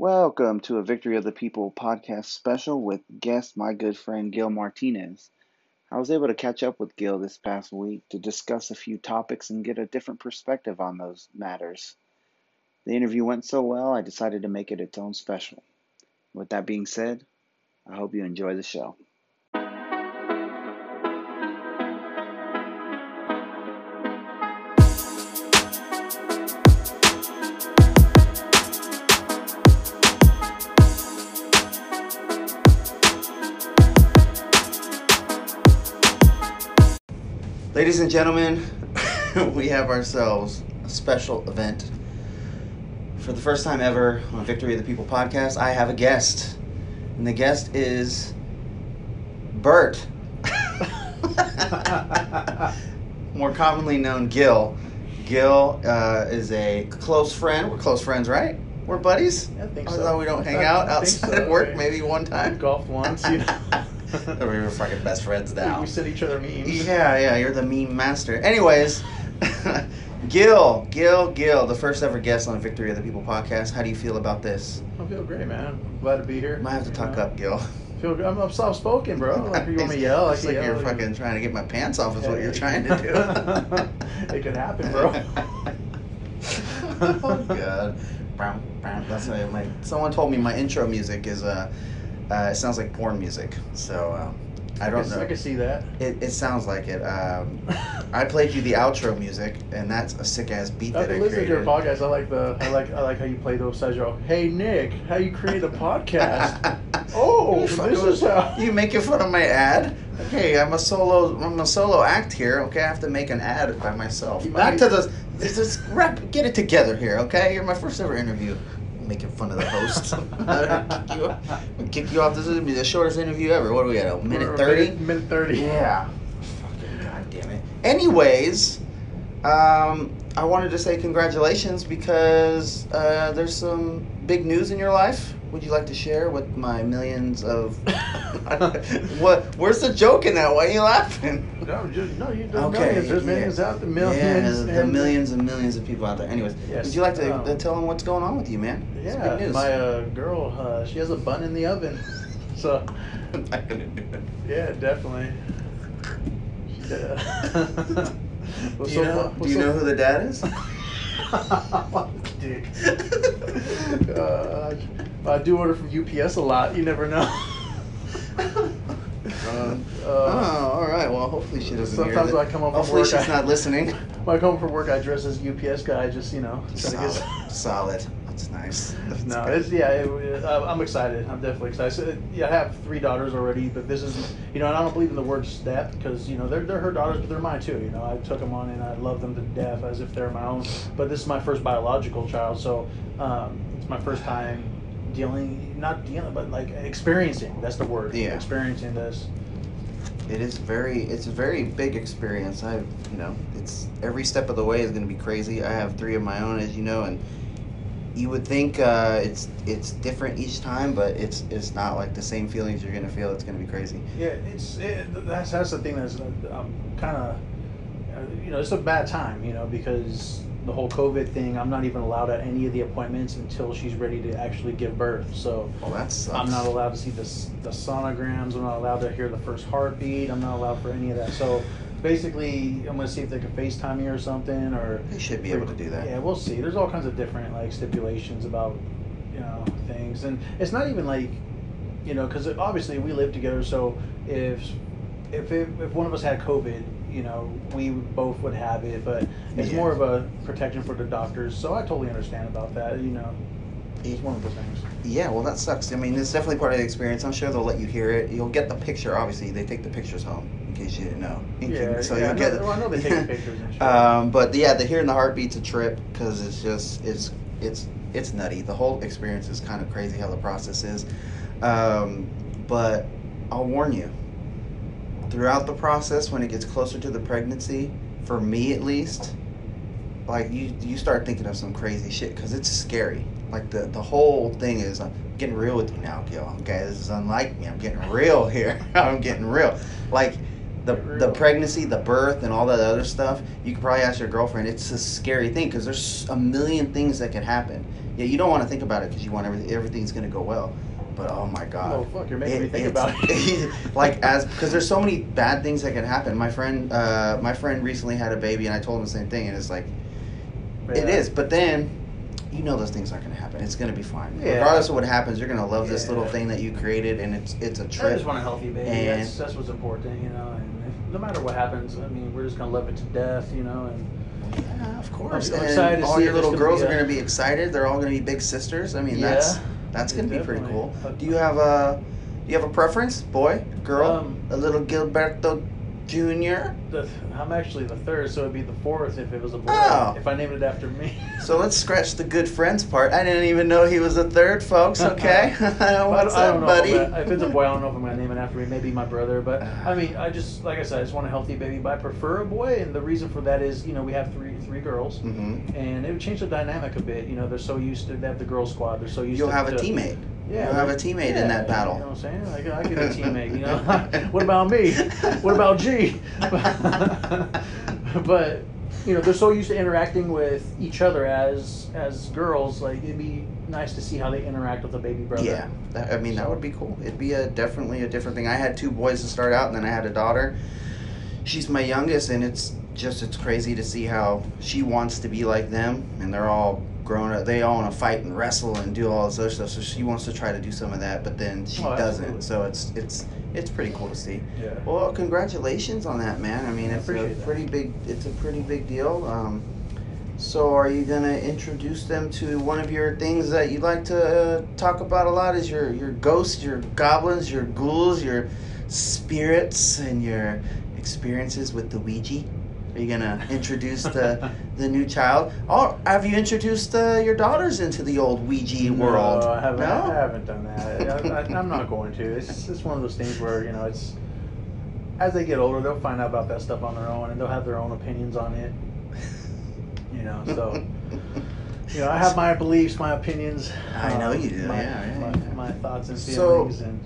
Welcome to a Victory of the People podcast special with guest my good friend Gil Martinez. I was able to catch up with Gil this past week to discuss a few topics and get a different perspective on those matters. The interview went so well, I decided to make it its own special. With that being said, I hope you enjoy the show. Ladies and gentlemen, we have ourselves a special event. For the first time ever on Victory of the People podcast, I have a guest. And the guest is Bert. More commonly known Gil. Gil uh, is a close friend. We're close friends, right? We're buddies. I think so. thought we don't hang I- out outside so, of work right. maybe one time. Golf once, you know. we were fucking best friends now. We sent each other memes. Yeah, yeah, you're the meme master. Anyways, Gil, Gil, Gil, the first ever guest on Victory of the People podcast. How do you feel about this? I feel great, man. I'm glad to be here. Might have to talk know. up, Gil. Feel good. I'm, I'm soft spoken, bro. Like you want me to yell? I It's like yell. you're fucking trying to get my pants off. Is what you're trying to do. it could happen, bro. oh god. That's why my. Someone told me my intro music is uh, uh it sounds like porn music. So uh, I don't can- know. I can see that. It, it sounds like it. Um, I played you the outro music, and that's a sick ass beat I've that I been listening to your podcast. I like the I like I like how you play those sides. You're Hey Nick, how you create a podcast? oh, this is how. You making fun of my ad? Okay, I'm a solo. I'm a solo act here. Okay, I have to make an ad by myself. Back to the. This is rep. Get it together here, okay? You're my first ever interview. Making fun of the host. I'm gonna kick you off. Kick you off. This is gonna be the shortest interview ever. What are we at? A minute We're thirty. Minute, minute thirty. Yeah. Fucking goddamn it. Anyways, um, I wanted to say congratulations because uh, there's some big news in your life. Would you like to share with my millions of? what? Where's the joke in that? Why are you laughing? No, just, no, you there's Okay, millions. There's yeah. millions out there. Millions. yeah, the millions and millions of people out there. Anyways, Yes, would you like to um, uh, tell them what's going on with you, man? Yeah, my uh, girl, uh, she has a bun in the oven. So, I'm not do it. yeah, definitely. Yeah. Do you know? Do you know who the dad is? Dick. Uh, I do order from UPS a lot. You never know. Uh, Uh, oh, all right. Well, hopefully she doesn't Sometimes when I come home from Hopefully work, she's I- not listening. When I come home from work, I dress as UPS guy. Just you know, to get. Solid. Solid. That's nice. That's No, good. it's yeah. It, uh, I'm excited. I'm definitely excited. So, yeah, I have three daughters already, but this is you know, and I don't believe in the word step because you know they're they're her daughters, but they're mine too. You know, I took them on and I love them to death as if they're my own. But this is my first biological child, so um, it's my first time dealing, not dealing, but like experiencing. That's the word. Yeah. Experiencing this. It is very. It's a very big experience. I, you know, it's every step of the way is going to be crazy. I have three of my own, as you know, and you would think uh, it's it's different each time, but it's it's not like the same feelings you're going to feel. It's going to be crazy. Yeah, it's it, that's that's the thing that's uh, I'm kind of you know it's a bad time you know because the whole COVID thing I'm not even allowed at any of the appointments until she's ready to actually give birth. So Well, that sucks. I'm not allowed to see the the sonograms. I'm not allowed to hear the first heartbeat. I'm not allowed for any of that. So basically, I'm gonna see if they can FaceTime me or something or. They should be able to do that. Yeah, we'll see. There's all kinds of different like stipulations about you know things, and it's not even like you know because obviously we live together. So if if it, if one of us had COVID, you know, we both would have it, but it's Yeah. more of a protection for the doctors. So I totally understand about that. You know, it's one of the things. Yeah, well, that sucks. I mean, it's definitely part of the experience. I'm sure they'll let you hear it. You'll get the picture. Obviously, they take the pictures home, in case you didn't know. Yeah, so yeah, you'll know- get. well, I know they take pictures and shit. Um, but yeah, the hearing the heartbeat's a trip because it's just it's it's it's nutty. The whole experience is kind of crazy how the process is. Um, but I'll warn you. Throughout the process, when it gets closer to the pregnancy, for me at least, like you you start thinking of some crazy shit because it's scary. Like the the whole thing is uh, I'm getting real with you now, Gil. Okay, this is unlike me. I'm getting real here. I'm getting real. Like the the pregnancy, the birth, and all that other stuff. You could probably ask your girlfriend. It's a scary thing because there's a million things that can happen. Yeah, you don't want to think about it because you want everything, everything's going to go well. But oh my god. Oh fuck, you're making me think about it. like as because there's so many bad things that can happen. My friend, uh, my friend recently had a baby, and I told him the same thing, and it's like it Yeah. is. But then, you know, those things aren't going to happen. It's going to be fine. Yeah. Regardless of what happens, you're going to love this little thing that you created, and it's it's a I trip. just want a healthy baby. And- that's, that's what's important, you know. And if, no matter what happens, I mean, we're just gonna love it to death, you know. And Yeah, of course. And all your if there's little gonna girls be are going to be excited. They're all going to be big sisters. I mean, Yeah. that's that's going to be pretty cool. Do you have a do you have a preference, boy, girl, Um, a little Gilberto Junior? the, I'm actually the third, so it'd be the fourth if it was a boy. Oh. If I named it after me. So let's scratch the good friends part. I didn't even know he was a third, folks. Okay, what's up, buddy? If, if it's a boy, I don't know if I'm gonna name it after me. Maybe my brother, but I mean, I just like I said, I just want a healthy baby. But I prefer a boy, and the reason for that is, you know, we have three three girls, hmm and it would change the dynamic a bit. You know, they're so used to they have the girl squad. They're so used. You'll to have a to- teammate. Yeah, You'll have a teammate in that battle. You know what I'm saying? Like, I get a teammate. You know, what about me? What about G? but you know, they're so used to interacting with each other as as girls. Like, it'd be nice to see how they interact with a baby brother. Yeah, that, I mean that would be cool. It'd be a definitely a different thing. I had two boys to start out, and then I had a daughter. She's my youngest, and it's just it's crazy to see how she wants to be like them, and they're all grown up. They all want to fight and wrestle and do all this other stuff. So she wants to try to do some of that, but then she Oh, doesn't. So it's it's it's pretty cool to see. Yeah. Well, congratulations on that, man. I mean, I it's a appreciate that. pretty big. It's a pretty big deal. Um, so, are you gonna introduce them to one of your things that you like to uh, talk about a lot? Is your your ghosts, your goblins, your ghouls, your spirits, and your experiences with the Ouija? Are you gonna introduce the the new child? Or have you introduced uh, your daughters into the old Ouija world? No, I haven't, No? I haven't done that. I, I'm not going to. It's just one of those things where you know it's as they get older, they'll find out about that stuff on their own, and they'll have their own opinions on it. You know, so you know, I have my beliefs, my opinions. I know um, you do, My, yeah, yeah, my, yeah. my thoughts and So- feelings, and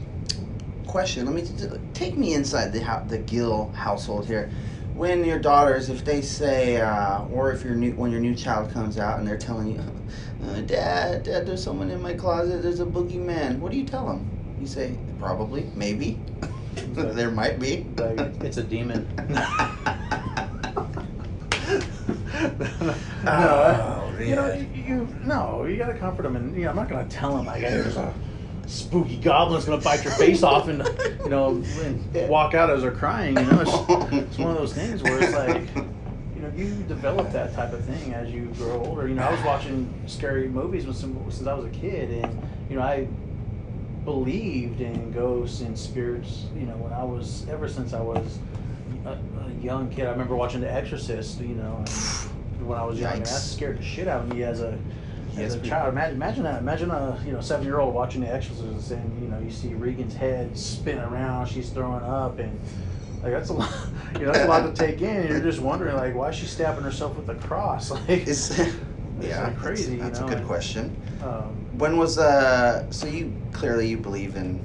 question. Let me t- take me inside the the Gil household here. When your daughters, if they say, uh, or if your new when your new child comes out and they're telling you, uh, "Dad, Dad, there's someone in my closet. There's a boogeyman." What do you tell them? You say, "Probably, maybe, there might be." like, it's a demon. no, Oh, you know, you, you no, you gotta comfort them, and you know, I'm not gonna tell them like, hey, there's a spooky goblin's gonna bite your face off, and you know, and walk out as they're crying. You know, it's, it's one of those things where it's like, you know, you develop that type of thing as you grow older. You know, I was watching scary movies with some, since I was a kid, and you know, I believed in ghosts and spirits. You know, when I was ever since I was a, a young kid. I remember watching The Exorcist. You know, and when I was young, and that scared the shit out of me as a Yes, as a child. Imagine, imagine that. Imagine a you know seven year old watching The Exorcist, and you know you see Regan's head spin around. She's throwing up, and like that's a lot. You know, that's a lot to take in. And you're just wondering like, why is she stabbing herself with a cross? Like, It's, yeah, like crazy, That's, that's you know, a good and- question. um, When was uh? So you clearly you believe in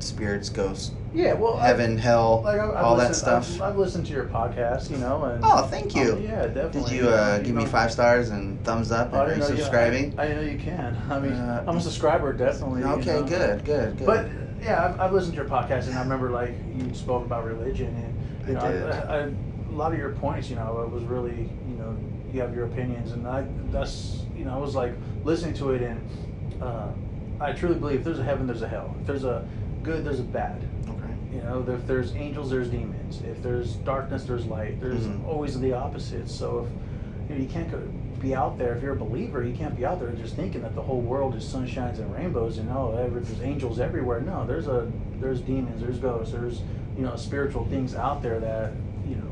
spirits, ghosts, yeah. Well, I- heaven, hell, like I, I've all that stuff. I've, I've listened to your podcast, you know, and Oh, thank you. Um, yeah, definitely. Did you uh, You give me know- five stars and thumbs up? Oh, I and are you subscribing? I, I know you can. I mean, Uh, I'm a subscriber, definitely. you okay, know. good, good, good. But yeah, I've, I've listened to your podcast, and I remember like you spoke about religion, and you I know, did. I, I, a lot of your points, you know, it was really, you know, you have your opinions, and I that's you know, I was like listening to it, and uh, I truly believe if there's a heaven, there's a hell. If there's a good, there's a bad. okay. You know, if there's angels, there's demons. If there's darkness, there's light. There's Mhm. always the opposite. So if you know, you can't go, be out there if you're a believer, you can't be out there just thinking that the whole world is sunshines and rainbows and oh, there's angels everywhere. No, there's a there's demons, there's ghosts, there's you know spiritual things out there that you know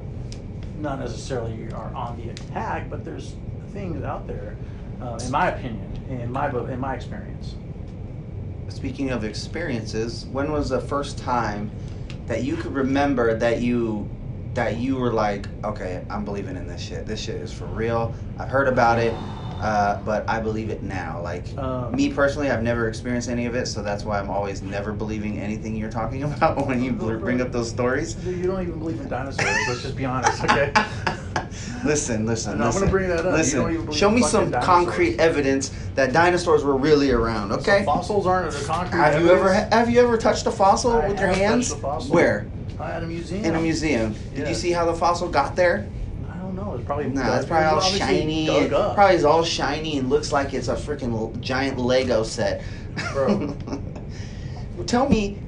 not necessarily are on the attack, but there's things out there. Uh, in my opinion, in my in my experience. Speaking of experiences, when was the first time that you could remember that you that you were like, okay, I'm believing in this shit. This shit is for real. I've heard about it, uh, but I believe it now. Like Um, me personally, I've never experienced any of it, so that's why I'm always never believing anything you're talking about when you bring up those stories. You don't even believe in dinosaurs. let's just be honest, okay? Listen, listen, know, I'm listen. gonna bring that up. Listen, don't even believe show me some dinosaurs. concrete evidence that dinosaurs were really around. Okay. So fossils aren't a concrete. Have you ever have you ever touched a fossil I with your hands? Where? At a museum. In a museum. Did you see how the fossil got there? I don't know. It's probably. No, it's probably all shiny. Probably is all shiny and looks like it's a freaking giant Lego set. Bro. Tell me.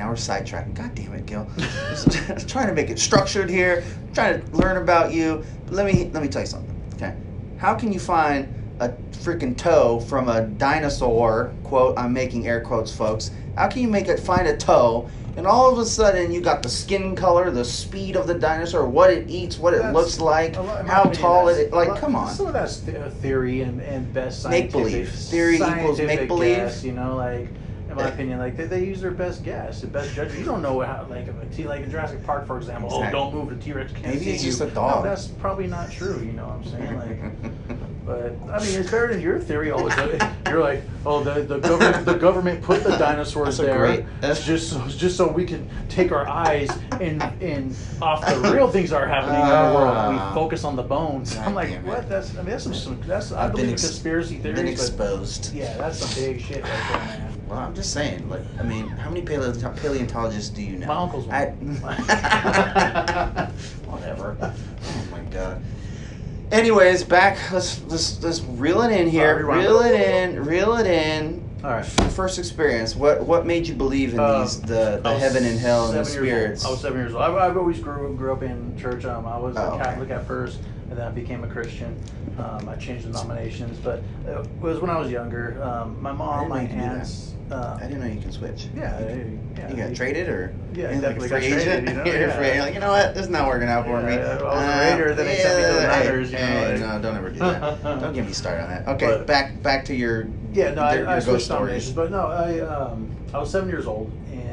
Now we're sidetracking. God damn it, Gil. Trying to make it structured here. Trying to learn about you. But let me let me tell you something. Okay, how can you find a freaking toe from a dinosaur? Quote. I'm making air quotes, folks. How can you make it find a toe? And all of a sudden, you got the skin color, the speed of the dinosaur, what it eats, what it looks like, lot- how tall it that's- is. Like, lot- come on. Some of that's uh, theory and, and best scientific. Make believe. Theory equals make believe. You know, like in my opinion, like they, they use their best guess, the best judgment. You don't know how, like, if a T, like in Jurassic Park, for example. Oh, exactly. Oh, don't move the T Rex. Maybe it's you. just a dog. No, that's probably not true. You know what I'm saying? Like, but I mean, it's better than your theory. Always, you're like, oh, the the government the government put the dinosaurs That's there great- It's just so, just so we can take our eyes and and off the real things that are happening in our world. Ah. We focus on the bones. I'm like, damn it. what? That's I mean, that's some, some that's I I've believe ex- conspiracy theories, Been exposed. yeah, that's some big shit right there, man. Well, I'm just saying. Like, I mean, how many paleo- paleontologists do you know? My uncle's one. I- Whatever. Oh my god. Anyways, back. Let's let's let's reel it in here. Reel it in. Reel it in. All right. First experience. What what made you believe in these the, the heaven and hell and the years old. spirits? I was seven years old. I've, I've always grew grew up in church. Um, I was Oh, a okay. Catholic at first, and then I became a Christian. Um, I changed the denominations, but it was when I was younger. Um, my mom, my you could do that. aunts. Uh, I didn't know you can switch. yeah, I- yeah. You got traded or Yeah, you're definitely like a free got traded, agent? you know, You're yeah. free. You're like, you know what? This is not working out for me. Yeah, I was a Uh, Raider, then they sent me to the yeah, Niners, you know, hey, like- no, don't ever do that. don't get me started on that. Okay, But- back back to your Yeah, no, your, I, I your switched ghost nominations, stories. but no, I um, I was seven years old, and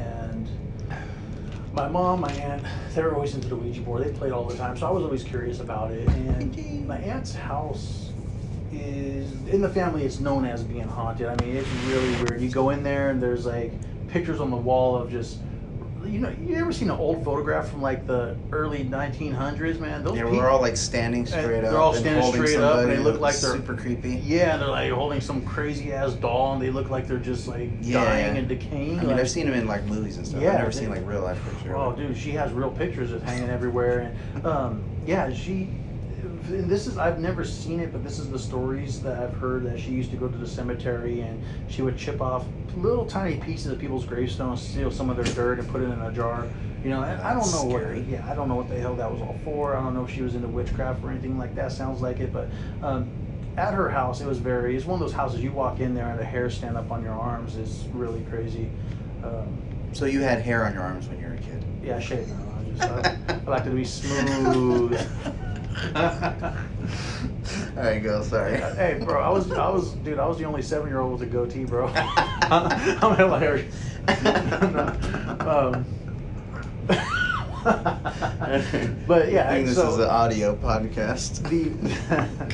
my mom, my aunt, they were always into the Ouija board. They played all the time, so I was always curious about it. And my aunt's house is in the family. It's known as being haunted. I mean, it's really weird. You go in there, and there's like pictures on the wall of just. You know, you ever seen an old photograph from like the early 1900s, man? Those Yeah, people, we're all like standing straight up. they're all and standing straight up, and they look like they're- super creepy. Yeah, and they're like holding some crazy ass doll, and they look like they're just like Yeah. dying and decaying. I mean, like, I've seen them in like movies and stuff. Yeah, I've never they- seen like real life pictures. Oh, dude, she has real pictures of hanging everywhere, and um, yeah, she. And this is I've never seen it, but this is the stories that I've heard that she used to go to the cemetery and she would chip off little tiny pieces of people's gravestones, steal some of their dirt, and put it in a jar. You know, and I don't know what. Yeah, I don't know what the hell that was all for. I don't know if she was into witchcraft or anything like that. Sounds like it, but um, at her house, it was very. It's one of those houses you walk in there and the hair stand up on your arms is really crazy. Um, So you had hair on your arms when you were a kid. yeah, I shave now. I just I, I like to be smooth. All right, go. Sorry. hey, bro, I was I was dude, I was the only seven year old with a goatee, bro. I'm hilarious. um, but yeah, I think this so is an audio podcast. the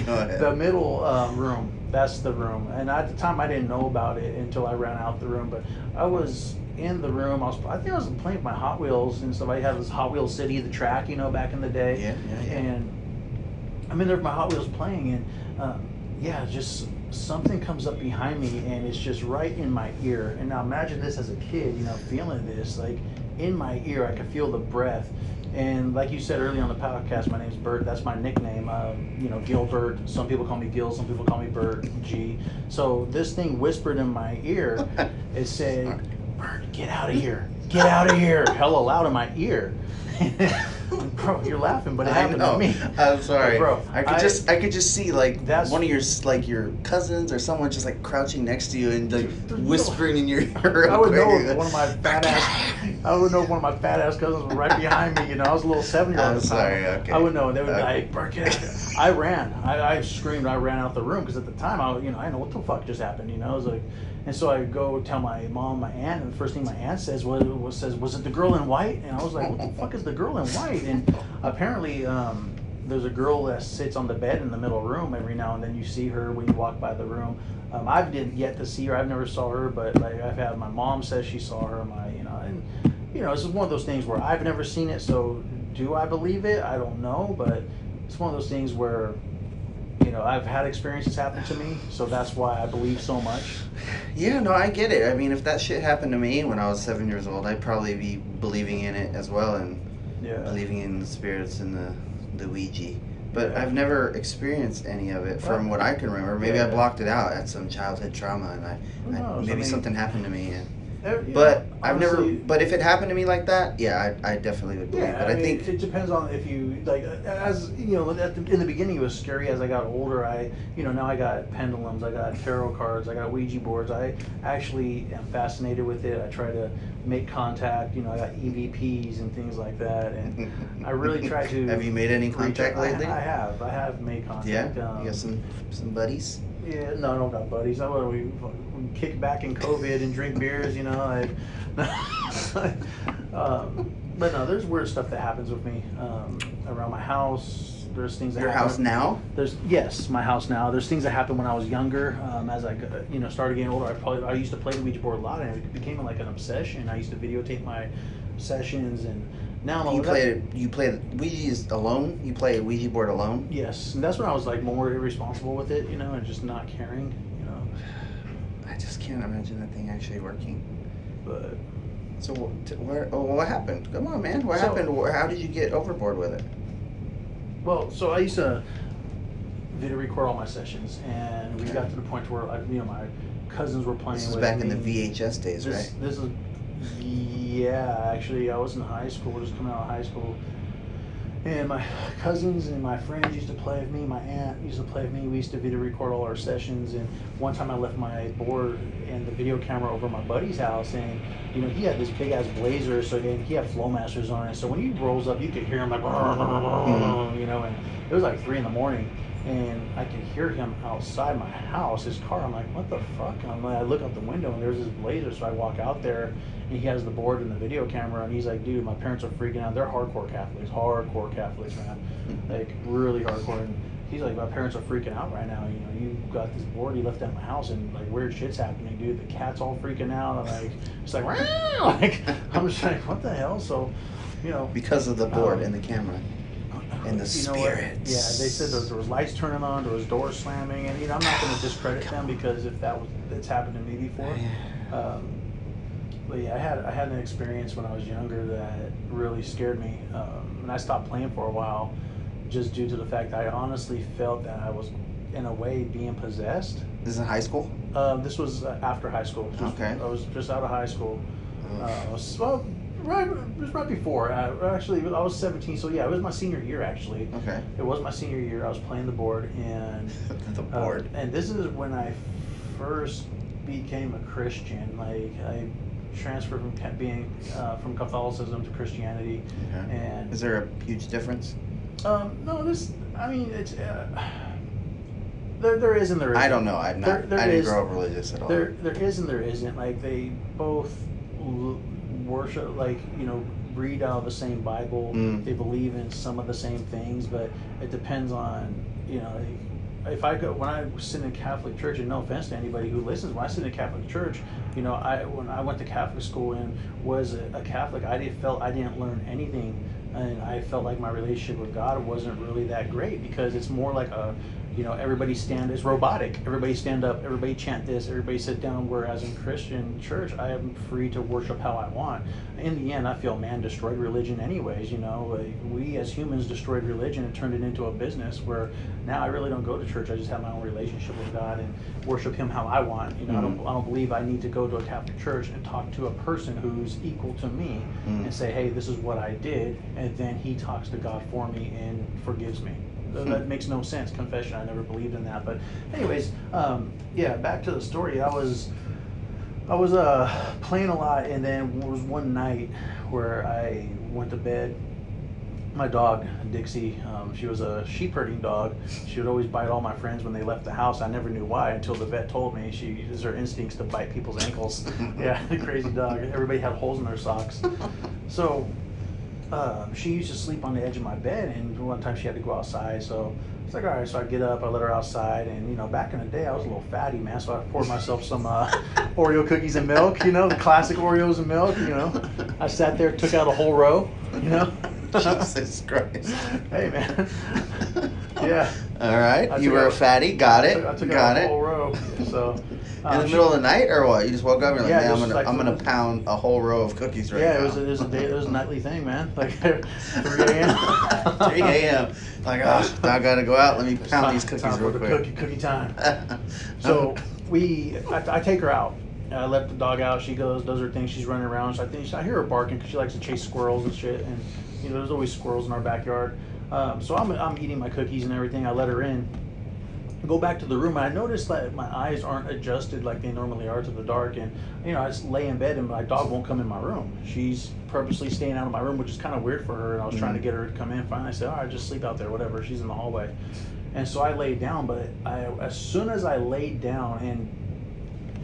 Go ahead. the middle um, room that's the room and at the time i didn't know about it until i ran out the room but i was in the room i was i think i was playing with my hot wheels and stuff i had this hot wheels city the track you know back in the day Yeah, yeah, yeah. and i'm in there with my hot wheels playing and um, yeah just something comes up behind me and it's just right in my ear and now imagine this as a kid you know feeling this like in my ear i could feel the breath and like you said earlier on the podcast, my name's Bert. That's my nickname. Um, you know, Gilbert. Some people call me Gil. Some people call me Bert G. So this thing whispered in my ear. It said, "Bert, get out of here! Get out of here!" Hella loud in my ear. Bro, you're laughing, but it I happened know. to me. I'm sorry, Bro, I could I- just, I could just see like That's- one of your, like your cousins or someone just like crouching next to you and like Dude, there's no- whispering in your ear. I would know if one of my fat ass. Ah! I would know if one of my fat ass cousins was right behind me. You know, I was a little seven year old. I'm sorry, okay. I would know. They would be Okay. like, "Bert, get. I ran. I, I screamed. I ran out the room because at the time I, you know, I didn't know what the fuck just happened. You know, I was like, and so I go tell my mom, my aunt, and the first thing my aunt says was, was says, "Was it the girl in white?" And I was like, "What the fuck is the girl in white?" And apparently. um there's a girl that sits on the bed in the middle room every now and then you see her when you walk by the room um, i've didn't yet to see her i've never saw her but like i've had my mom says she saw her my you know and you know this is one of those things where i've never seen it so do i believe it i don't know but it's one of those things where you know I've had experiences happen to me, so that's why I believe so much. Yeah, no, I get it. I mean, if that shit happened to me when I was seven years old, I'd probably be believing in it as well and Yeah. believing in the spirits and the the Ouija. But Yeah. I've never experienced any of it from what I can remember. Maybe I blocked it out at some childhood trauma, and I, I knows? I maybe mean- something happened to me. And But know, I've never. But if it happened to me like that, yeah, I, I definitely would believe. Yeah, but I, mean, think it depends on if you like. As you know, at the, in the beginning it was scary. As I got older, I you know now I got pendulums, I got tarot cards, I got Ouija boards. I actually am fascinated with it. I try to make contact. You know, I got EVPs and things like that, and I really try to. Have you made any contact out- I- lately? I, have. I have made contact. yeah, um, you got some some buddies. Yeah, no, I don't got buddies. I we, we kick back in COVID and drink beers, you know. Like, um, but no, there's weird stuff that happens with me um, around my house. There's things that Your happen. house now? There's yes, my house now. There's things that happened when I was younger. Um, as I you know started getting older, I probably I used to play the Ouija board a lot, and it became like an obsession. I used to videotape my sessions, and now I'm You play it. You play Ouija alone. You play a Ouija board alone. Yes, and that's when I was like more irresponsible with it, you know, and just not caring, you know. I just can't imagine that thing actually working. But So what? Oh, what happened? Come on, man. What So- happened? How did you get overboard with it? Well, so I used to video record all my sessions, and we Okay. got to the point where I, you know my cousins were playing This was with back me. in the VHS days, This, right? this is yeah. Actually, I was in high school, just coming out of high school, and my cousins and my friends used to play with me. My aunt used to play with me. We used to video record all our sessions. And one time, I left my board and the video camera over my buddy's house, and you know he had this big ass blazer, so and he had Flowmasters on it. So when he rolls up, you could hear him like, Mhm. you know, and it was like three in the morning. And I could hear him outside my house, his car. I'm like, what the fuck? And I'm like, I look out the window and there's this blazer. So I walk out there he has the board and the video camera. And he's like, dude, my parents are freaking out. They're hardcore Catholics, hardcore Catholics, man. Like, really hardcore. And he's like, my parents are freaking out right now. You know, you got this board you left at my house and like weird shit's happening, dude. The cat's all freaking out. And like, it's like, like, I'm just like, what the hell? So, you know, Because of the board Um, and the camera. And the you know what? spirits. Yeah, they said there, there was lights turning on, there was doors slamming, and you know I'm not going to discredit them because if that was that's happened to me before. Um, but yeah, I had I had an experience when I was younger that really scared me, um, and I stopped playing for a while, just due to the fact that I honestly felt that I was, in a way, being possessed. This is in high school. Um, this was uh, after high school. Just- Okay. I was just out of high school. Uh, was, well, right, it was right before. I, actually, I was 17, so yeah, it was my senior year actually. Okay. It was my senior year. I was playing the board, and the uh, board. and this is when I first became a Christian. Like I transferred from ca- being uh, from Catholicism to Christianity, Okay. and Is there a huge difference? um, no, this. I mean, it's uh, there. There is and there isn't. I don't know. I'm not. There- there I didn't is- grow up religious at all. There, there is and there isn't. Like they both l- worship, like you know, read out of the same Bible. Mm. They believe in some of the same things, but it depends on you know. If I go when I sit in a Catholic church, and no offense to anybody who listens, when I sit in a Catholic church, you know, I when I went to Catholic school and was a Catholic, I didn't felt I didn't learn anything, and I felt like my relationship with God wasn't really that great because it's more like a you know everybody stand is robotic everybody stand up everybody chant this everybody sit down whereas in christian church i am free to worship how i want in the end i feel man destroyed religion anyways you know we as humans destroyed religion and turned it into a business where now i really don't go to church i just have my own relationship with god and worship him how i want you know I, don't, Mhm. I don't believe i need to go to a catholic church and talk to a person who's equal to me Mhm. and say hey this is what i did and then he talks to god for me and forgives me that makes no sense. Confession. I never believed in that. But, anyways, um, yeah. Back to the story. I was, I was uh, playing a lot, and then there was one night where I went to bed. My dog Dixie, um, she was a sheep herding dog. She would always bite all my friends when they left the house. I never knew why until the vet told me. She uses her instincts to bite people's ankles. yeah, the crazy dog. Everybody had holes in their socks. So um, she used to sleep on the edge of my bed, and one time she had to go outside. So it's like, all right. So I get up, I let her outside, and you know, back in the day, I was a little fatty, man. So I poured myself some uh, Oreo cookies and milk. You know, the classic Oreos and milk. You know, I sat there, took out a whole row. You know. Jesus Christ. hey man. Yeah. All right. You were a fatty. Got I it. took, I took Got out a it. whole row. So In um, the middle of the night or what? You just woke up and you're like, Yeah, man, I'm gonna like I'm gonna pound a whole row of cookies right yeah, now. it was, it was a day, it was a nightly thing, man. Like 3 a.m. 3 a.m. Like, oh, I gotta go out. Let me pound these cookies time real for the quick. Cookie, cookie time. So we, I, I take her out. I let the dog out. She goes, does her thing. She's running around. So I think I hear her barking because she likes to chase squirrels and shit. And you know, there's always squirrels in our backyard. Um, so I'm, I'm eating my cookies and everything. I let her in. Go back to the room, and I noticed that my eyes aren't adjusted like they normally are to the dark. And you know, I just lay in bed, and my dog won't come in my room. She's purposely staying out of my room, which is kind of weird for her. And I was trying to Mhm. get her to come in. Finally, I said, "All right, just sleep out there, whatever." She's in the hallway. And so I laid down, but I, as soon as I laid down, and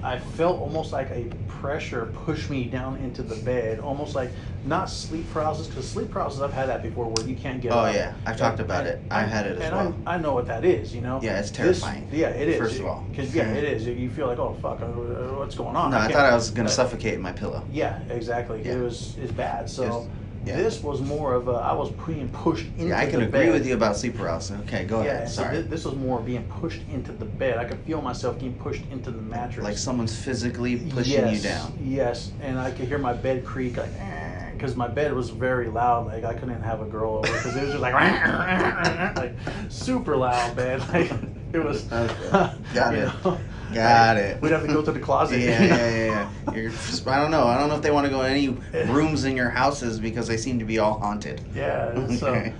I felt almost like a pressure push me down into the bed, almost like not sleep paralysis, because sleep paralysis I've had that before, where you can't get Oh, up. yeah. I've talked about it. I had it as and well. I, I know what that is, you know. Yeah, it's This- terrifying, yeah, it is. first of all. because yeah, it is. You feel like, oh fuck, uh, what's going on? no, I can't- thought I was gonna but- suffocate in my pillow. Yeah, exactly. Yeah. It was it's bad. So. Yeah. This was more of a, I was being pushed into Yeah, I can the agree bed. with you about sleep paralysis. Okay, go Yeah, ahead. so Sorry. this was more being pushed into the bed. I could feel myself getting pushed into the mattress. like someone's physically pushing yes, you down. Yes, and I could hear my bed creak like because my bed was very loud. Like I couldn't have a girl over because it was just like like super loud bed. Like it was. Okay. Got it. know, Got like, it. We'd have to go to the closet. Yeah, yeah, yeah, yeah. You're just, I don't know. I don't know if they want to go in any rooms in your houses because they seem to be all haunted. Yeah, so Okay.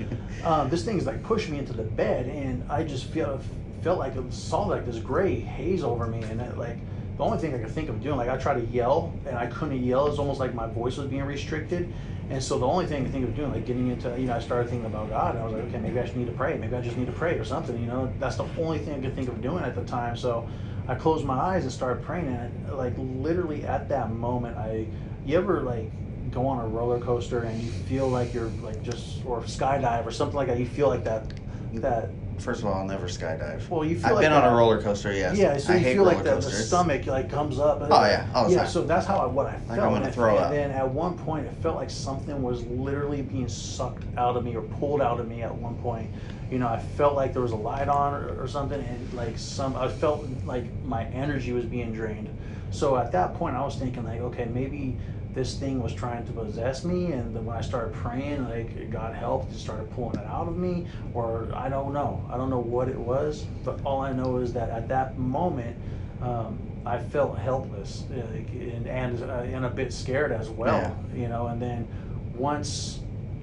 um, this thing is like pushed me into the bed, and I just feel felt like it saw like this gray haze over me, and it, like the only thing I could think of doing, like I tried to yell and I couldn't yell. It's almost like my voice was being restricted, and so the only thing I could think of doing, like getting into, you know, I started thinking about God, and I was like, okay, maybe I just need to pray. Maybe I just need to pray or something. You know, that's the only thing I could think of doing at the time. So I closed my eyes and started praying, and like literally at that moment, I, you ever like go on a roller coaster and you feel like you're like just or skydive or something like that. You feel like that that First of all, I'll never skydive. well you feel I've like been on a roller coaster. Yes. Yeah, so I you hate feel like the, the stomach like comes up. Oh, yeah, all yeah. time. So that's how I, what I felt. Like I'm gonna and, throw and up. then at one point, it felt like something was literally being sucked out of me or pulled out of me. At one point, you know, I felt like there was a light on or, or something, and like some, I felt like my energy was being drained. So at that point, I was thinking like, okay, maybe this thing was trying to possess me, and then when I started praying, like God helped, it started pulling it out of me, or I don't know, I don't know what it was, but all I know is that at that moment, um, I felt helpless like, and and, uh, and a bit scared as well, you know. And then once,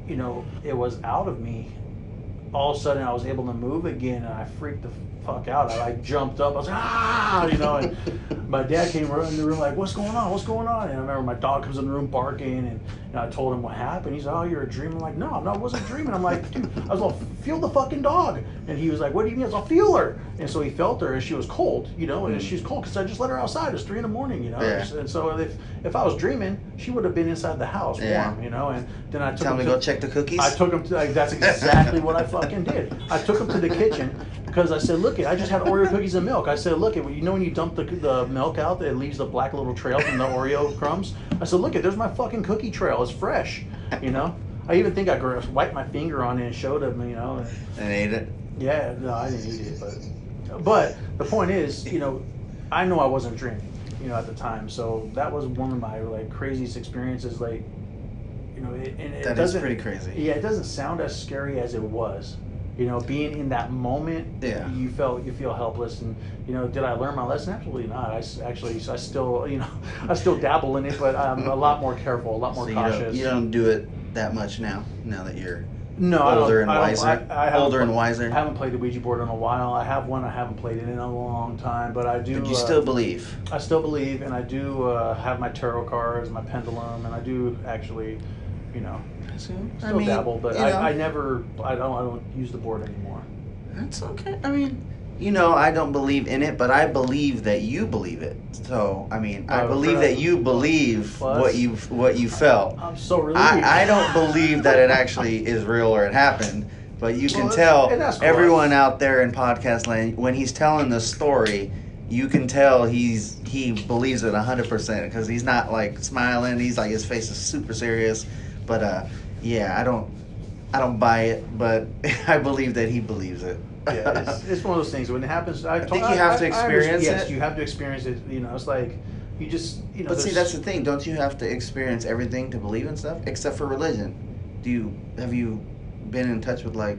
you know, it was out of me, all of a sudden I was able to move again, and I freaked the fuck out. I, I jumped up. I was like, ah, you know. And my dad came running in the room like, "What's going on? What's going on?" And I remember my dog comes in the room barking, and, and I told him what happened. He's like, "Oh, you're a dream." I'm like, "No, I'm not. I wasn't dreaming." I'm like, "Dude," I was like, "Feel the fucking dog." And he was like, "What do you mean?" I was like, "Feel her." And so he felt her, and she was cold, you know, and Mm. she was cold because I just let her outside. It's three in the morning, you know. Yeah. And so if if I was dreaming, she would have been inside the house, Yeah. warm, you know. And then I took Tell him to go check the cookies. I took him to like, that's exactly what I fucking did. I took him to the kitchen because I said, "Look, it, I just had Oreo cookies and milk." I said, "Look, it, you know when you dump the, the milk out, it leaves the black little trail from the Oreo crumbs." I said, "Look, it, there's my fucking cookie trail. It's fresh." You know. I even think I wiped my finger on it and showed him. You know. and- and ate it. yeah, no, I didn't eat it, but but the point is, you know, I know I wasn't dreaming, you know, at the time. So that was one of my like craziest experiences. Like, you know, it, and it That is pretty crazy. Yeah, it doesn't sound as scary as it was. You know, being in that moment, Yeah. you felt you feel helpless, and you know, did I learn my lesson? Absolutely not. i actually, I still, you know, I still dabble in it, but I'm a lot more careful, a lot more so you cautious. don't, you don't do it that much now. Now that you're No, older and wiser. I- I older and wiser. I haven't played the Ouija board in a while. I have one. I haven't played it in a long time, but I do. but you uh, still believe. I still believe, and I do uh, have my tarot cards, my pendulum, and I do actually, you know, still dabble. But you know, I, I never. I don't. I don't use the board anymore. That's okay. I mean, you know, I don't believe in it, but I believe that you believe it. So, I mean, I believe that you believe Well, what you what you felt. I'm so relieved. I, I don't believe that it actually is real or it happened, but you can Well, that's- tell cool. everyone out there in podcast land when he's telling the story, you can tell he's he believes it hundred percent because he's not like smiling. He's like his face is super serious. But uh, yeah, I don't I don't buy it, but I believe that he believes it. yeah, it's, it's one of those things when it happens. I, think you have to I- I understand- experience Yes, it. you have to experience it. You know, it's like you just you know. But see, that's the thing. Don't you have to experience everything to believe in stuff, except for religion? Do you have you been in touch with like,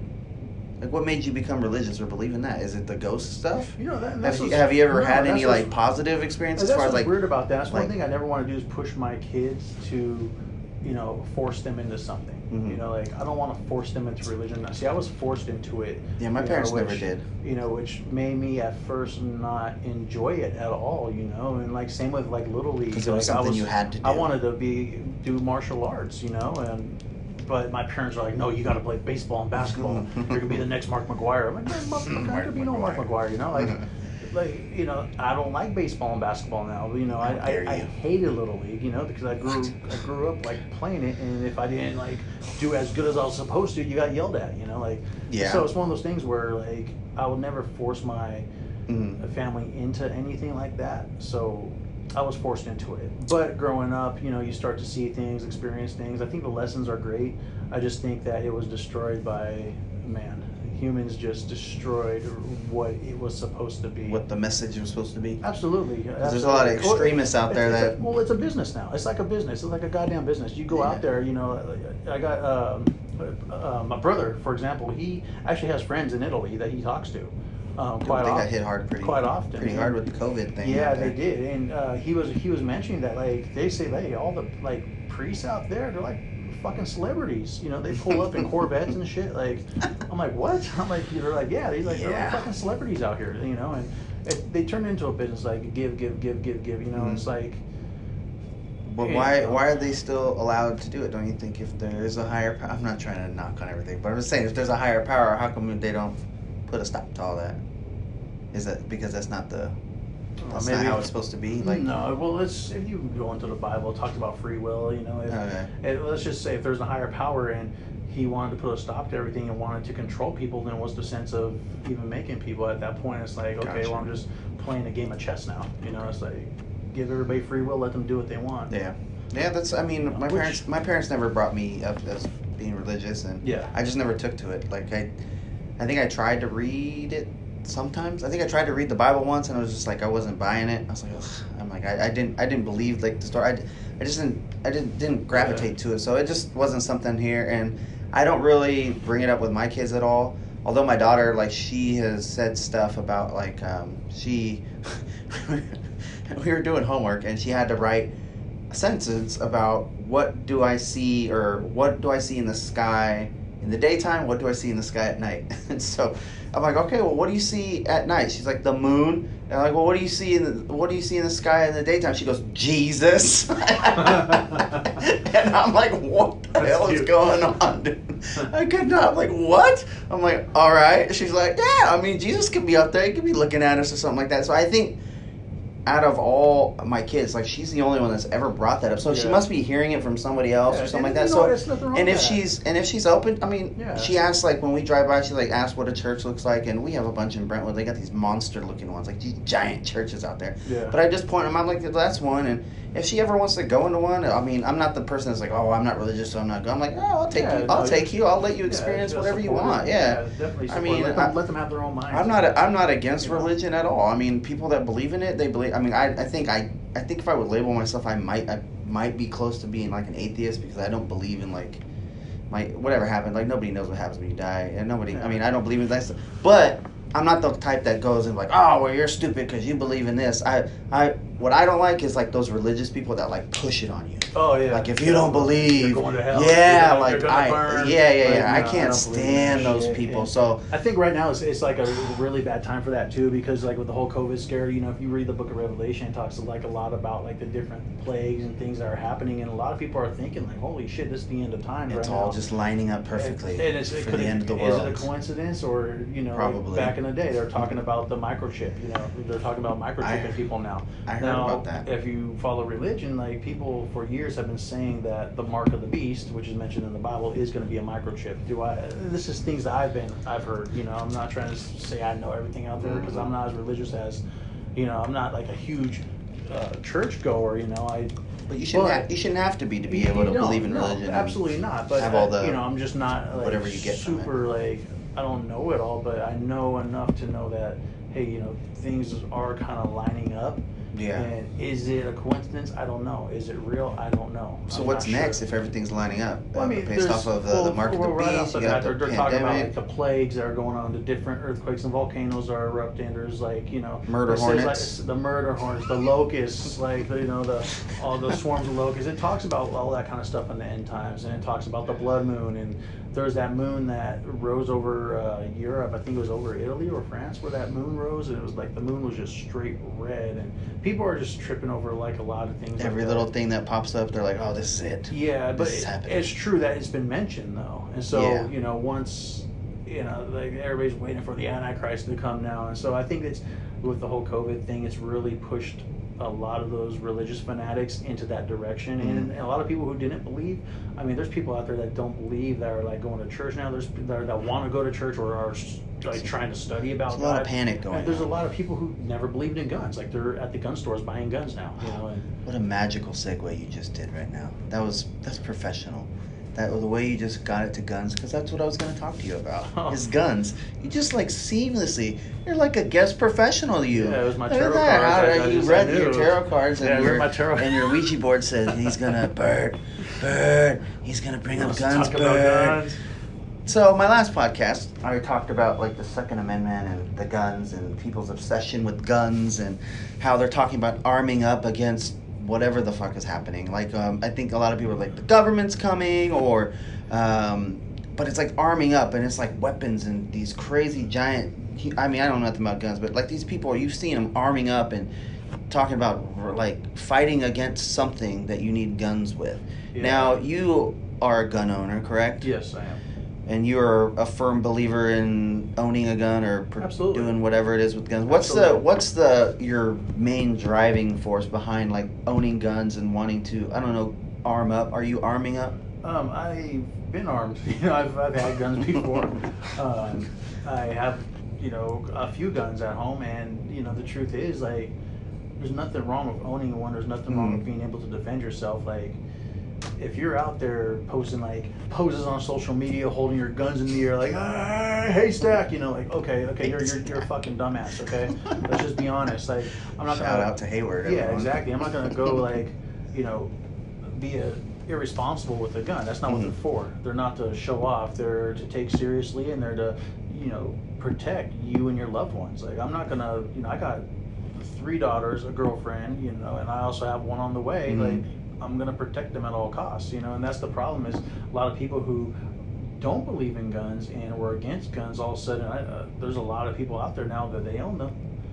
like what made you become religious or believe in that? Is it the ghost stuff? you know that, Have you, have you ever no, had any like positive experiences That's as far as like? weird about that. That's like- one thing I never want to do is push my kids to, you know, force them into something. Mhm. You know, like I don't want to force them into religion. See, I was forced into it. Yeah, my parents know, never did. You know, which made me at first not enjoy it at all. You know, and like same with like little league. Because it was like, I something you had to do. I wanted to be do martial arts. You know, and but my parents were like, no, you got to play baseball and basketball. You're gonna be the next Mark McGwire. I'm like, motherfucker, I could be no Mark Mark McGwire. You know, like. like you know, I don't like baseball and basketball now. You know, I, I, I hated little league. You know, because I grew I grew up like playing it, and if I didn't like do as good as I was supposed to, you got yelled at. You know, like Yeah. So it's one of those things where like I would never force my Mhm. family into anything like that. So I was forced into it. But growing up, you know, you start to see things, experience things. I think the lessons are great. I just think that it was destroyed by man. Humans just destroyed what it was supposed to be. What the message was supposed to be? Absolutely. there's a lot of extremists out there it's- it's that- well, it's a business now. It's like a business. It's like a goddamn business. You go Yeah. out there, you know. I got um, uh, my brother, for example. He actually has friends in Italy that he talks to. Um, quite they often. got hit hard pretty quite often. pretty hard with the COVID thing. Yeah, they did, and uh, he was he was mentioning that like they say, hey, all the like priests out there, they're like fucking celebrities. You know, they pull up in Corvettes and shit. Like, I'm like, what? I'm like, they're like, yeah, they're like, they're like fucking celebrities out here. You know, and it, they turn into a business like give, give, give, give, give. You know, Mhm. it's like. But why why are they still allowed to do it? Don't you think if there is a higher power? I'm not trying to knock on everything, but I'm just saying if there's a higher power, how come they don't put a stop to all that? Is that because that's not the that's not maybe- how it's supposed to be? Mm. Like no, well, let's if you go into the Bible, it talks about free will. You know, if, Okay. and let's just say if there's a higher power and he wanted to put a stop to everything and wanted to control people, then what's the sense of even making people at that point? It's like, okay, Gotcha. well, I'm just playing a game of chess now. You know, it's like give everybody free will, let them do what they want. yeah, yeah. That's I mean my Which- parents my parents never brought me up as being religious, and Yeah. I just never took to it. Like I, I think I tried to read it sometimes. I think I tried to read the Bible once, and I was just like I wasn't buying it. I was like, Ugh. I'm like I, I didn't I didn't believe like the story. I, I just didn't I didn't didn't gravitate to it. So it just wasn't something here, and I don't really bring it up with my kids at all. Although my daughter, like, she has said stuff about like um, she. we were doing homework, and she had to write a sentence about what do I see or what do I see in the sky in the daytime, what do I see in the sky at night? And so I'm like, okay, well, what do you see at night? She's like, the moon. And I'm like, well, what do you see in the what do you see in the sky in the daytime? She goes, Jesus. and I'm like, what the That's hell is going on, dude? I could not. I'm like, what? I'm like, all right. She's like, yeah. I mean, Jesus could be up there. He could be looking at us or something like that. So I think out of all my kids, like she's the only one that's ever brought that up. So she must be hearing it from somebody else Yeah, or something and like that. so what, nothing wrong and if that. she's and if she's open, I mean, Yeah. she asks like when we drive by, she like asks what a church looks like, and we have a bunch in Brentwood. They got these monster looking ones, like these giant churches out there. Yeah. But I just point them out like that's one, and if she ever wants to go into one, I mean, I'm not the person that's like, oh, I'm not religious, so I'm not going. I'm like, oh, I'll take Yeah, you, I'll no, take you, I'll let you experience just whatever you want. it. Yeah. definitely. I mean, let them, I- let them have their own minds. I'm not. I'm not against religion at all. I mean, people that believe in it, they believe. I mean, I, I think I, I think if I would label myself, I might, I might be close to being like an atheist because I don't believe in like, my whatever happened. Like nobody knows what happens when you die, and nobody. I mean, I don't believe in that stuff. But I'm not the type that goes and like, oh, well, you're stupid because you believe in this. I, I, what I don't like is like those religious people that like push it on you. Oh yeah. Like if you don't believe, You're going to hell. yeah, gonna- like I, burn. yeah, yeah, Like, yeah. I can't in stand those shit. people. And So I think right now it's, it's like a really bad time for that too because like with the whole COVID scare, you know, if you read the Book of Revelation, it talks like a lot about like the different plagues and things that are happening, and a lot of people are thinking like, holy shit, this is the end of time. it's right all now. just lining up perfectly And, and it's, for could the end of the world. Is it a coincidence or you know, like, back in the day they were talking about the microchip. You know, they're talking about microchipping I- people now. I heard now, about that. if you follow religion, like people for years have been saying that the mark of the beast, which is mentioned in the Bible, is going to be a microchip. Do I? This is things that I've been, I've heard. You know, I'm not trying to say I know everything out there because I'm not as religious as, you know, I'm not like a huge uh, church goer. You know, I But you shouldn't. But- have, you shouldn't have to be to be able to believe in no, religion. and Absolutely not. But have all the- you know, I'm just not like whatever you get super like I don't know it all, but I know enough to know that hey, you know, things are kind of lining up. Yeah. And is it a coincidence? I don't know. Is it real? I don't know. So I'm what's not sure. next if everything's lining up? Well, I Uh, mean, based off of the, well, the of well, the right beast, off you the got the they're, talking about like the plagues that are going on, the different earthquakes and volcanoes are erupting. There's like you know Murder says, like, hornets. the murder hornets, the locusts, like you know the all the swarms of locusts. It talks about all that kind of stuff in the end times, and it talks about the blood moon and there's that moon that rose over uh, Europe. I think it was over Italy or France where that moon rose, and it was like the moon was just straight red, and people are just tripping over like a lot of things. Every like little that. thing that pops up, they're like, "Oh, this is it." Yeah, but is it- it's true that it's been mentioned though, and so Yeah. you know once you know like everybody's waiting for the Antichrist to come now, and so I think it's with the whole COVID thing, it's really pushed a lot of those religious fanatics into that direction, and, Mhm. a lot of people who didn't believe. I mean, there's people out there that don't believe that are like going to church now. There's that, that want to go to church or are like trying to study about. There's a lot of panic going And there's a lot of people who never believed in guns. Like they're at the gun stores buying guns now. You know, and What a magical segue you just did right now. That was that's professional. That the way you just got it to guns, because that's what I was going to talk to you about. Oh. Is guns. You just like seamlessly. You're like a guest professional. You. Yeah, it was my tarot cards. How- I- I you read your tarot cards and Yeah, I your my tarot. and your Ouija board says he's gonna Bert, Bert. He's gonna bring up guns, about guns. So my last podcast, I talked about like the Second Amendment and the guns and people's obsession with guns and how they're talking about arming up against whatever the fuck is happening. Like um, I think a lot of people are like the government's coming or, um, but it's like arming up and it's like weapons and these crazy giant. I mean I don't know nothing about guns, but like these people, you've seen them arming up and talking about like fighting against something that you need guns with. Yeah. Now you are a gun owner, correct? Yes, I am. And you're a firm believer in owning a gun or doing whatever it is with guns. What's the what's the your main driving force behind like owning guns and wanting to I don't know arm up? Are you arming up? Um, I've been armed. You know, I've, I've had guns before. um, I have, you know, a few guns at home, and you know, the truth is, like, there's nothing wrong with owning one. There's nothing wrong Mm. with being able to defend yourself. Like, if you're out there posting like poses on social media, holding your guns in the air, like, ah, haystack, you know, like, okay, okay, you're you're, you're a fucking dumbass. Okay, let's just be honest. Like, I'm not Shout gonna, out to Hayward. yeah, everyone. exactly. I'm not gonna go like, you know, be a, irresponsible with a gun. That's not what Mhm. they're for. They're not to show off. They're to take seriously, and they're to, you know, protect you and your loved ones. Like I'm not gonna, you know, I got three daughters, a girlfriend, you know, and I also have one on the way. Mhm. Like I'm gonna protect them at all costs, you know. And that's the problem is a lot of people who don't believe in guns and were against guns. All of a sudden, I, uh, there's a lot of people out there now that they own them.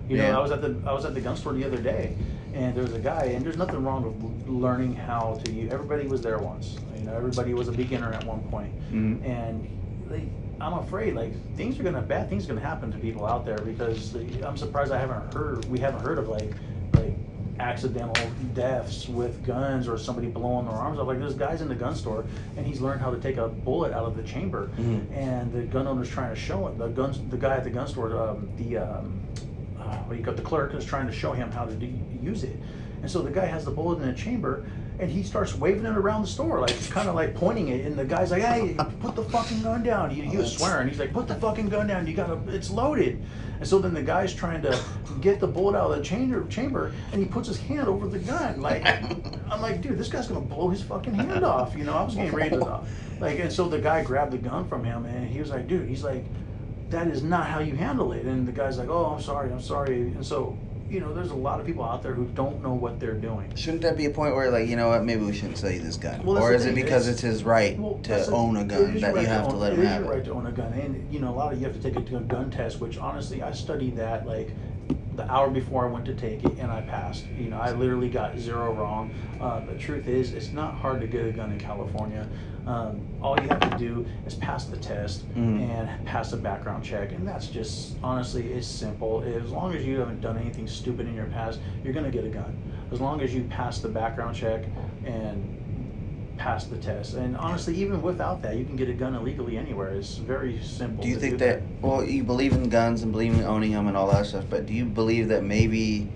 You know, I was at the I was at the gun store the other day, and there was a guy, and there's nothing wrong with learning how to use. Everybody was there once. You know, everybody was a beginner at one point, Mhm. and they, I'm afraid like things are gonna bad things are gonna happen to people out there because I'm surprised I haven't heard we haven't heard of like like accidental deaths with guns or somebody blowing their arms off. Like there's guys in the gun store, and he's learned how to take a bullet out of the chamber, Mhm. and the gun owner's trying to show him The guns, the guy at the gun store, um, the um, uh, what do you call the clerk is trying to show him how to do, use it. And so the guy has the bullet in the chamber, and he starts waving it around the store, like kind of like pointing it. And the guy's like, "Hey, put the fucking gun down!" He, he was swearing. He's like, "Put the fucking gun down! You gotta, it's loaded." And so then the guy's trying to get the bullet out of the chamber, chamber, and he puts his hand over the gun. Like, I'm like, dude, this guy's gonna blow his fucking hand off. You know, I was getting ready to, like, and so the guy grabbed the gun from him, and he was like, dude, he's like, that is not how you handle it. And the guy's like, oh, I'm sorry, I'm sorry. And so, you know, there's a lot of people out there who don't know what they're doing. Shouldn't that be a point where like you know what maybe we shouldn't sell you this gun, Well, or is it because it's- it's his right Well, to own a gun that your you have to own- let it him is have your right to own a gun, and you know, a lot of you have to take a gun test, which honestly, I studied that like the hour before I went to take it, and I passed. You know, I literally got zero wrong. Uh, the truth is, it's not hard to get a gun in California. Um, all you have to do is pass the test Mhm. and pass a background check, and that's just honestly, it's simple. As long as you haven't done anything stupid in your past, you're gonna get a gun. As long as you pass the background check and pass the test. And honestly, even without that, you can get a gun illegally anywhere. It's very simple. Do you think that? Well, you believe in guns and believe in owning them and all that stuff, but do you believe that maybe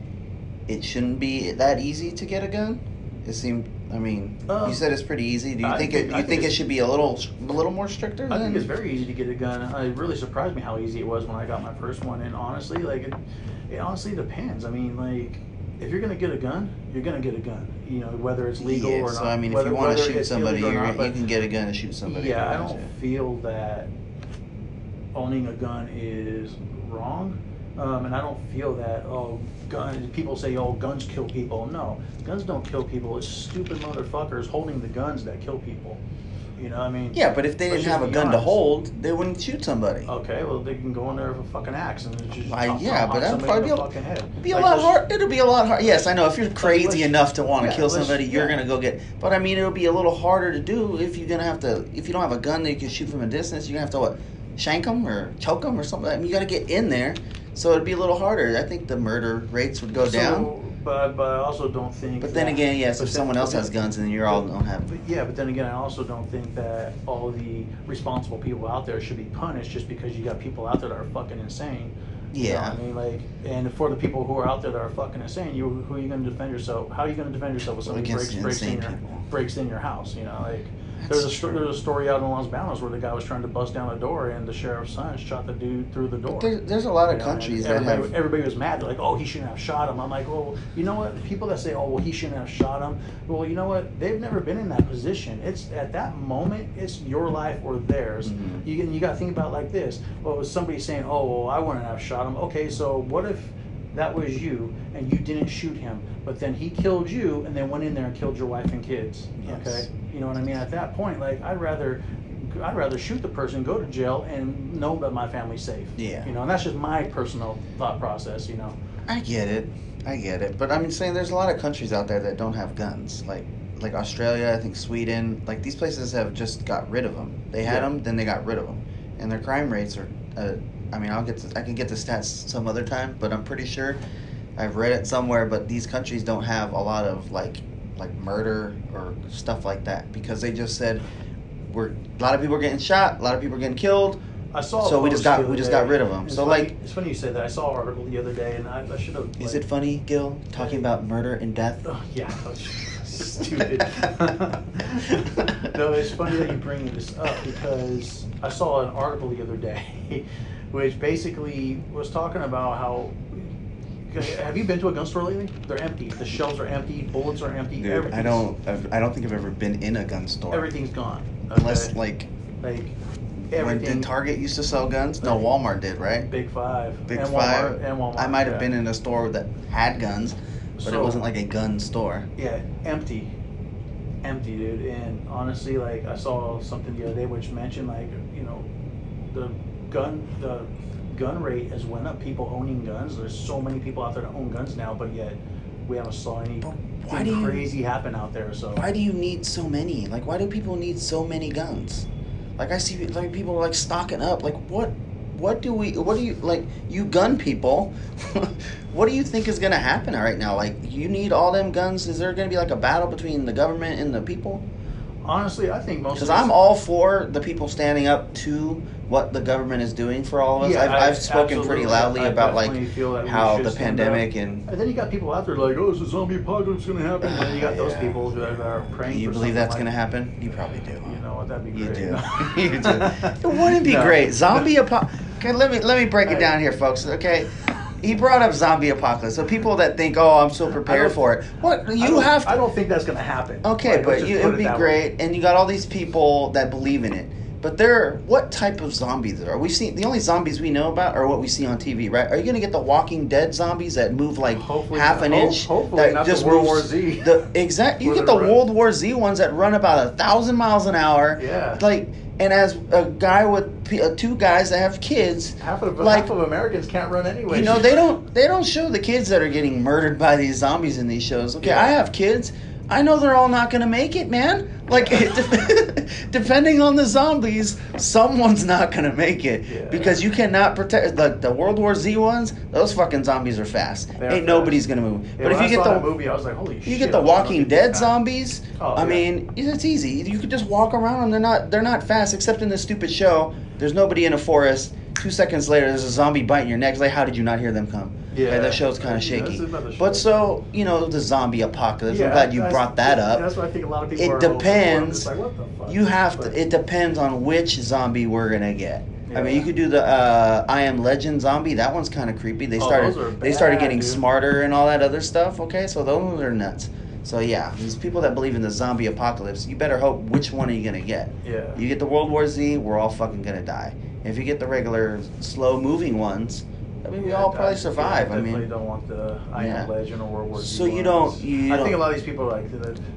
it shouldn't be that easy to get a gun? It seemed I mean, Uh, you said it's pretty easy. Do you I think, think- it? I You think think, it should be a little, a little more stricter? I than- think it's very easy to get a gun. It really surprised me how easy it was when I got my first one. And honestly, like it, it honestly depends. I mean, like if you're gonna get a gun, you're gonna get a gun. You know, whether it's legal yeah, or not. So I mean, whether, if you want to shoot somebody, you can get a gun and shoot somebody. Yeah, I don't feel that owning a gun is wrong. Um, and I don't feel that oh guns people say oh guns kill people. No, guns don't kill people. It's stupid motherfuckers holding the guns that kill people. You know, what I mean. Yeah, but if they didn't have a gun to hold, they wouldn't shoot somebody. Okay, well they can go in there with a fucking axe and just Why, chop, yeah, but that'd probably be a- fucking head. It'd be a lot hard. It'll be a lot hard. Yes, I know. If you're crazy enough to want to yeah, kill somebody, you're gonna go get. But I mean, it'll be a little harder to do if you're gonna have to. If you don't have a gun that you can shoot from a distance, you're gonna have to what, shank them or choke them or something. I mean, you got to get in there, so it'd be a little harder. I think the murder rates would go So, down. But but I also don't think. But then that- again, yes, but if then- someone else has guns, then you're all don't have. But yeah, but then again, I also don't think that all the responsible people out there should be punished just because you got people out there that are fucking insane. You know Yeah. what I mean, like, and for the people who are out there that are fucking insane, you who are you going to defend yourself? How are you going to defend yourself if somebody Against breaks breaks in insane your people. breaks in your house? You know, like. There's a sto- there's a story out in Los Banos where the guy was trying to bust down a door and the sheriff's son shot the dude through the door. There, there's a lot of You know, and countries that everybody, have. everybody was mad. They're like, "Oh, he shouldn't have shot him." I'm like, "Well, you know what? People that say, "Oh, well, he shouldn't have shot him," well, you know what? They've never been in that position. It's at that moment, it's your life or theirs. Mhm. You you got to think about it like this. Well, it was somebody saying, "Oh, well, I wouldn't have shot him." Okay, so what if that was you and you didn't shoot him, but then he killed you and then went in there and killed your wife and kids? Yes. Okay, you know what I mean? At that point, like, I'd rather. I'd rather shoot the person, go to jail, and know that my family's safe. Yeah. You know, and that's just my personal thought process. You know. I get it. I get it. But I'm saying there's a lot of countries out there that don't have guns. Like like Australia, I think Sweden, like these places have just got rid of them. They had Yeah. them, then they got rid of them. And their crime rates are uh, I mean, I'll get to, I can get the stats some other time, but I'm pretty sure I've read it somewhere, but these countries don't have a lot of like like murder or stuff like that because they just said we're a lot of people are getting shot, a lot of people are getting killed. I saw. So we just got- we just got rid of 'em. It's So, funny- like- it's funny you say that. I saw an article the other day, and I, I should have. Is it funny, Gil, talking about murder and death? Oh, yeah. Stupid. no, it's funny that you bring this up because I saw an article the other day, which basically was talking about how. Have you been to a gun store lately? They're empty. The shelves are empty. Bullets are empty. Dude, I don't. I've, I don't think I've ever been in a gun store. Everything's gone. Unless okay? like like when did Target used to sell guns? No, Walmart did, right? Big Five. Big and Five. Walmart, and Walmart. I might have yeah. been in a store that had guns, but it wasn't like a gun store. Yeah, empty, empty, dude. And honestly, like I saw something the other day which mentioned like you know, the gun the gun rate has went up. People owning guns. There's so many people out there that own guns now, but yet we haven't saw any why do you- crazy happen out there. So Why do you need so many? Like, why do people need so many guns? Like, I see like people like stocking up. Like, what? What do we? What do you like? You gun people. what do you think is gonna happen right now? Like, you need all them guns. Is there gonna be like a battle between the government and the people? Honestly, I think most Because I'm all for the people standing up to what the government is doing for all of us. Yeah, I've, I- I've spoken pretty loudly I about like how the pandemic and And then you got people out there like, oh, it's a zombie apocalypse going to happen. And then you got those Yeah. people who are praying. you believe that's like- gonna happen? You probably do. You know what? That'd be You great. do. you do. It wouldn't be No. great. Zombie apocalypse. Okay, let me let me break it down here, folks. Okay. He brought up zombie apocalypse. So people that think, "Oh, I'm so prepared for it." What you have to I don't think that's going to happen. Okay, Like, but you, it put would be that way. great, and you got all these people that believe in it. But they're what type of zombies are we see? The only zombies we know about are what we see on TV, right? Are you gonna get the Walking Dead zombies that move like Hopefully half an inch? hopefully that not the World War Z. The exact. You get the run. World War Z ones that run about a thousand miles an hour. Yeah. Like, and as a guy with p- uh, two guys that have kids, Half of like half of Americans can't run anyway. you know they don't they don't show the kids that are getting murdered by these zombies in these shows. Okay, Yeah. I have kids. I know they're all not going to make it, man. Like depending on the zombies, someone's not to make it Yeah. because you cannot protect the the World War Z ones. Those fucking zombies are fast. They Ain't nobody's to move. Yeah, but if you get the movie, I was like, holy shit. you get the Walking Dead zombies. Oh, I yeah. mean, it's easy. You could just walk around and they're not they're not fast except in this stupid show. There's nobody in a forest. Two seconds later, there's a zombie biting your neck. It's like, how did you not hear them come? Yeah, that show's kind of shaky. show. But so you know the zombie apocalypse. I'm glad you brought that up. That's what I think a lot of people It depends. like, what the fuck? You have But- to. It depends on which zombie we're gonna get. Yeah. I mean, you could do the uh, I Am Legend zombie. That one's kind of creepy. They Oh, started. are They started getting dude. smarter and all that other stuff. Okay, so those are nuts. So yeah, these people that believe in the zombie apocalypse, you better hope which one are you gonna get. Yeah. You get the World War Z, we're all fucking gonna die. If you get the regular slow moving ones, I mean, we all probably survive. I definitely mean, don't want the I Yeah. Am Legend or World War. So you don't- you I don't- think a lot of these people are like.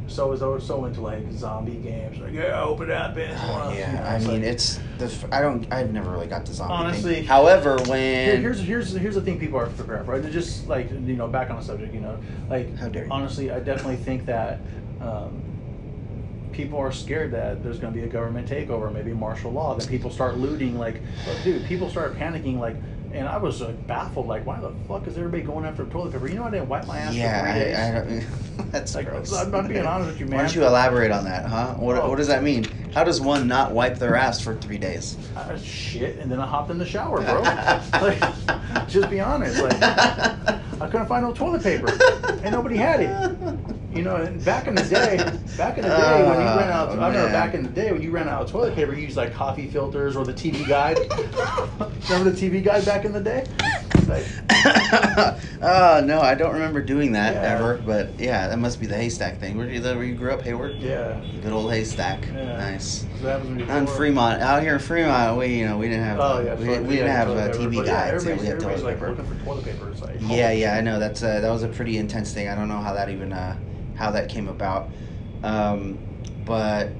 So is so into like zombie games. Like yeah, open it up, and yeah, I mean, it's the. f- I don't. I've never really got the zombie Honestly- thing. However, Here, when here's here's here's the thing people are preparing for. They're just like you know back on the subject. You know, like How dare you. honestly, I definitely think that um, people are scared that there's going to be a government takeover, maybe martial law. that people start looting. Like, dude, people start panicking. Like, and I was like, baffled. Like, why the fuck is everybody going after toilet paper? You know, I didn't wipe my ass yeah, for three days. I, I don't. That's Like, gross. I'm not being honest with you, man. Why don't you elaborate on that, huh? What, Oh. what does that mean? How does one not wipe their ass for three days? Shit, and then I hopped in the shower, bro. like, just be honest. Like, I couldn't find no toilet paper, and nobody had it. You know, and back in the day, back in the day when you ran out, Oh, I remember man. back in the day when you ran out of toilet paper, you used like coffee filters or the TV guide. remember the TV guide back in the day? Oh no, I don't remember doing that Yeah. ever. But yeah, that must be the haystack thing. Where you, where you grew up, Hayward? yeah. Good old haystack. Yeah. Nice. So that when On Fremont, out here in Fremont, we you know we didn't have Oh yeah, we, fuck, we didn't have paper. TV yeah, guides. Yeah, we everybody's, toilet like paper. looking for toilet paper. Like, Yeah, yeah, I know. That's uh, that was a pretty intense thing. I don't know how that even uh, how that came about, um, but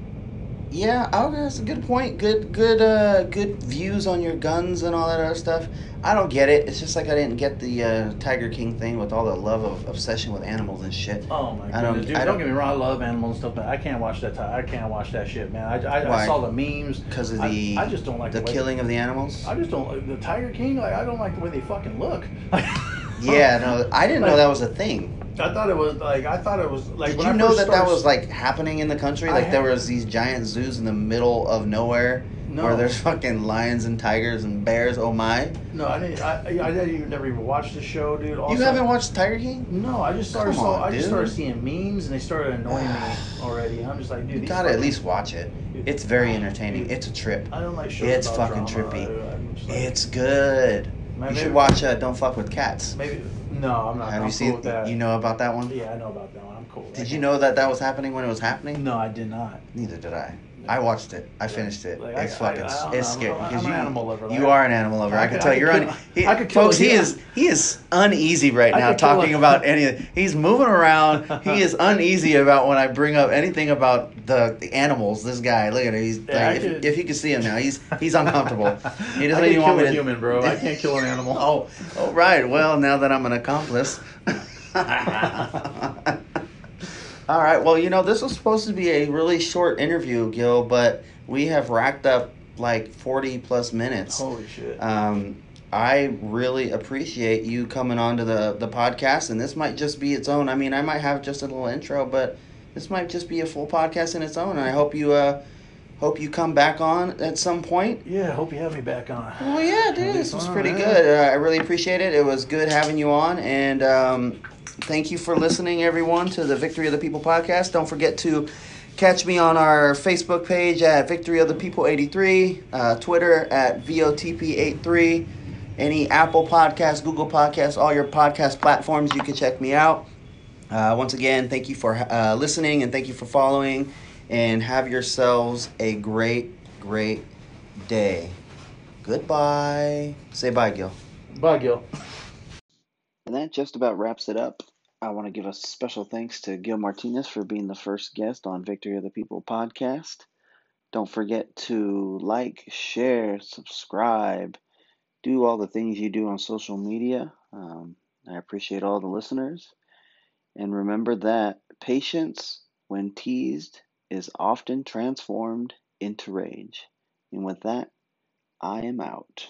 yeah, okay, that's a good point. Good, good, uh, good views on your guns and all that other stuff. I don't get it. It's just like I didn't get the uh, Tiger King thing with all the love of obsession with animals and shit. Oh my I don't- dude! I Don't, don't- get me wrong, I love animals and stuff, but I can't watch that. I can't watch that shit, man. I, I? I saw the memes. Because of the I, just don't like the the, killing of the animals. I just don't the Tiger King. Like I don't like the way they fucking look. Yeah, oh. no, I didn't know that was a thing. I thought it was like I thought it was like. Did you I know first that that was like happening in the country? I Like there was these giant zoos in the middle of nowhere No. where there's fucking lions and tigers and bears. Oh my! No, I didn't. I, I didn't even never even watched the show, dude. Also, you haven't watched Tiger King? No, I just started. Come saw, on, I just started seeing memes, and they started annoying me already. I'm just like, dude, You gotta at least watch it. It's very entertaining. It's a trip. I don't like shows. It's about fucking drama. trippy. I- I'm just like, It's good. You should watch uh, Don't Fuck with Cats. Maybe no, I'm not. Have I'm you cool seen? You know about that one? Yeah, I know about that one. I'm cool. Did you know that that was happening when it was happening? No, I did not. Neither did I. I watched it. I finished it. Like, it's I- fucking. I don't it's know. scary because you. an animal lover, You are an animal lover. I, I can could- tell I you're. un, he, I could kill folks, he is he is uneasy right now talking about anything. He's moving around. He is uneasy about when I bring up anything about the, the animals. This guy, look at him. He's Yeah, I like, could- if, if you can see him now, he's he's uncomfortable. He I doesn't even kill want me a to. human, bro. I can't kill an animal. Oh, oh, right. Well, now that I'm an accomplice. All right. Well, you know, this was supposed to be a really short interview, Gil, but we have racked up like 40 plus minutes. Holy shit. Um, I really appreciate you coming on to the, the podcast, and this might just be its own. I mean, I might have just a little intro, but this might just be a full podcast in its own. And I hope you uh, hope you come back on at some point. yeah, hope you have me back on. Well, yeah, dude, this was pretty good. Uh, I really appreciate it. It was good having you on, and um, thank you for listening, everyone, to the Victory of the People podcast. Don't forget to catch me on our Facebook page at Victory of the People 83, uh, Twitter at VOTP83, any Apple Podcast, Google Podcast, all your podcast platforms, you can check me out. Uh, once again, thank you for uh, listening and thank you for following, and have yourselves a great, great day. Goodbye. Say bye, Gil. Bye, Gil. And that just about wraps it up. I want to give a special thanks to Gil Martinez for being the first guest on Victory of the People podcast. Don't forget to like, share, subscribe, do all the things you do on social media. Um, I appreciate all the listeners. And remember that patience, when teased, is often transformed into rage. And with that, I am out.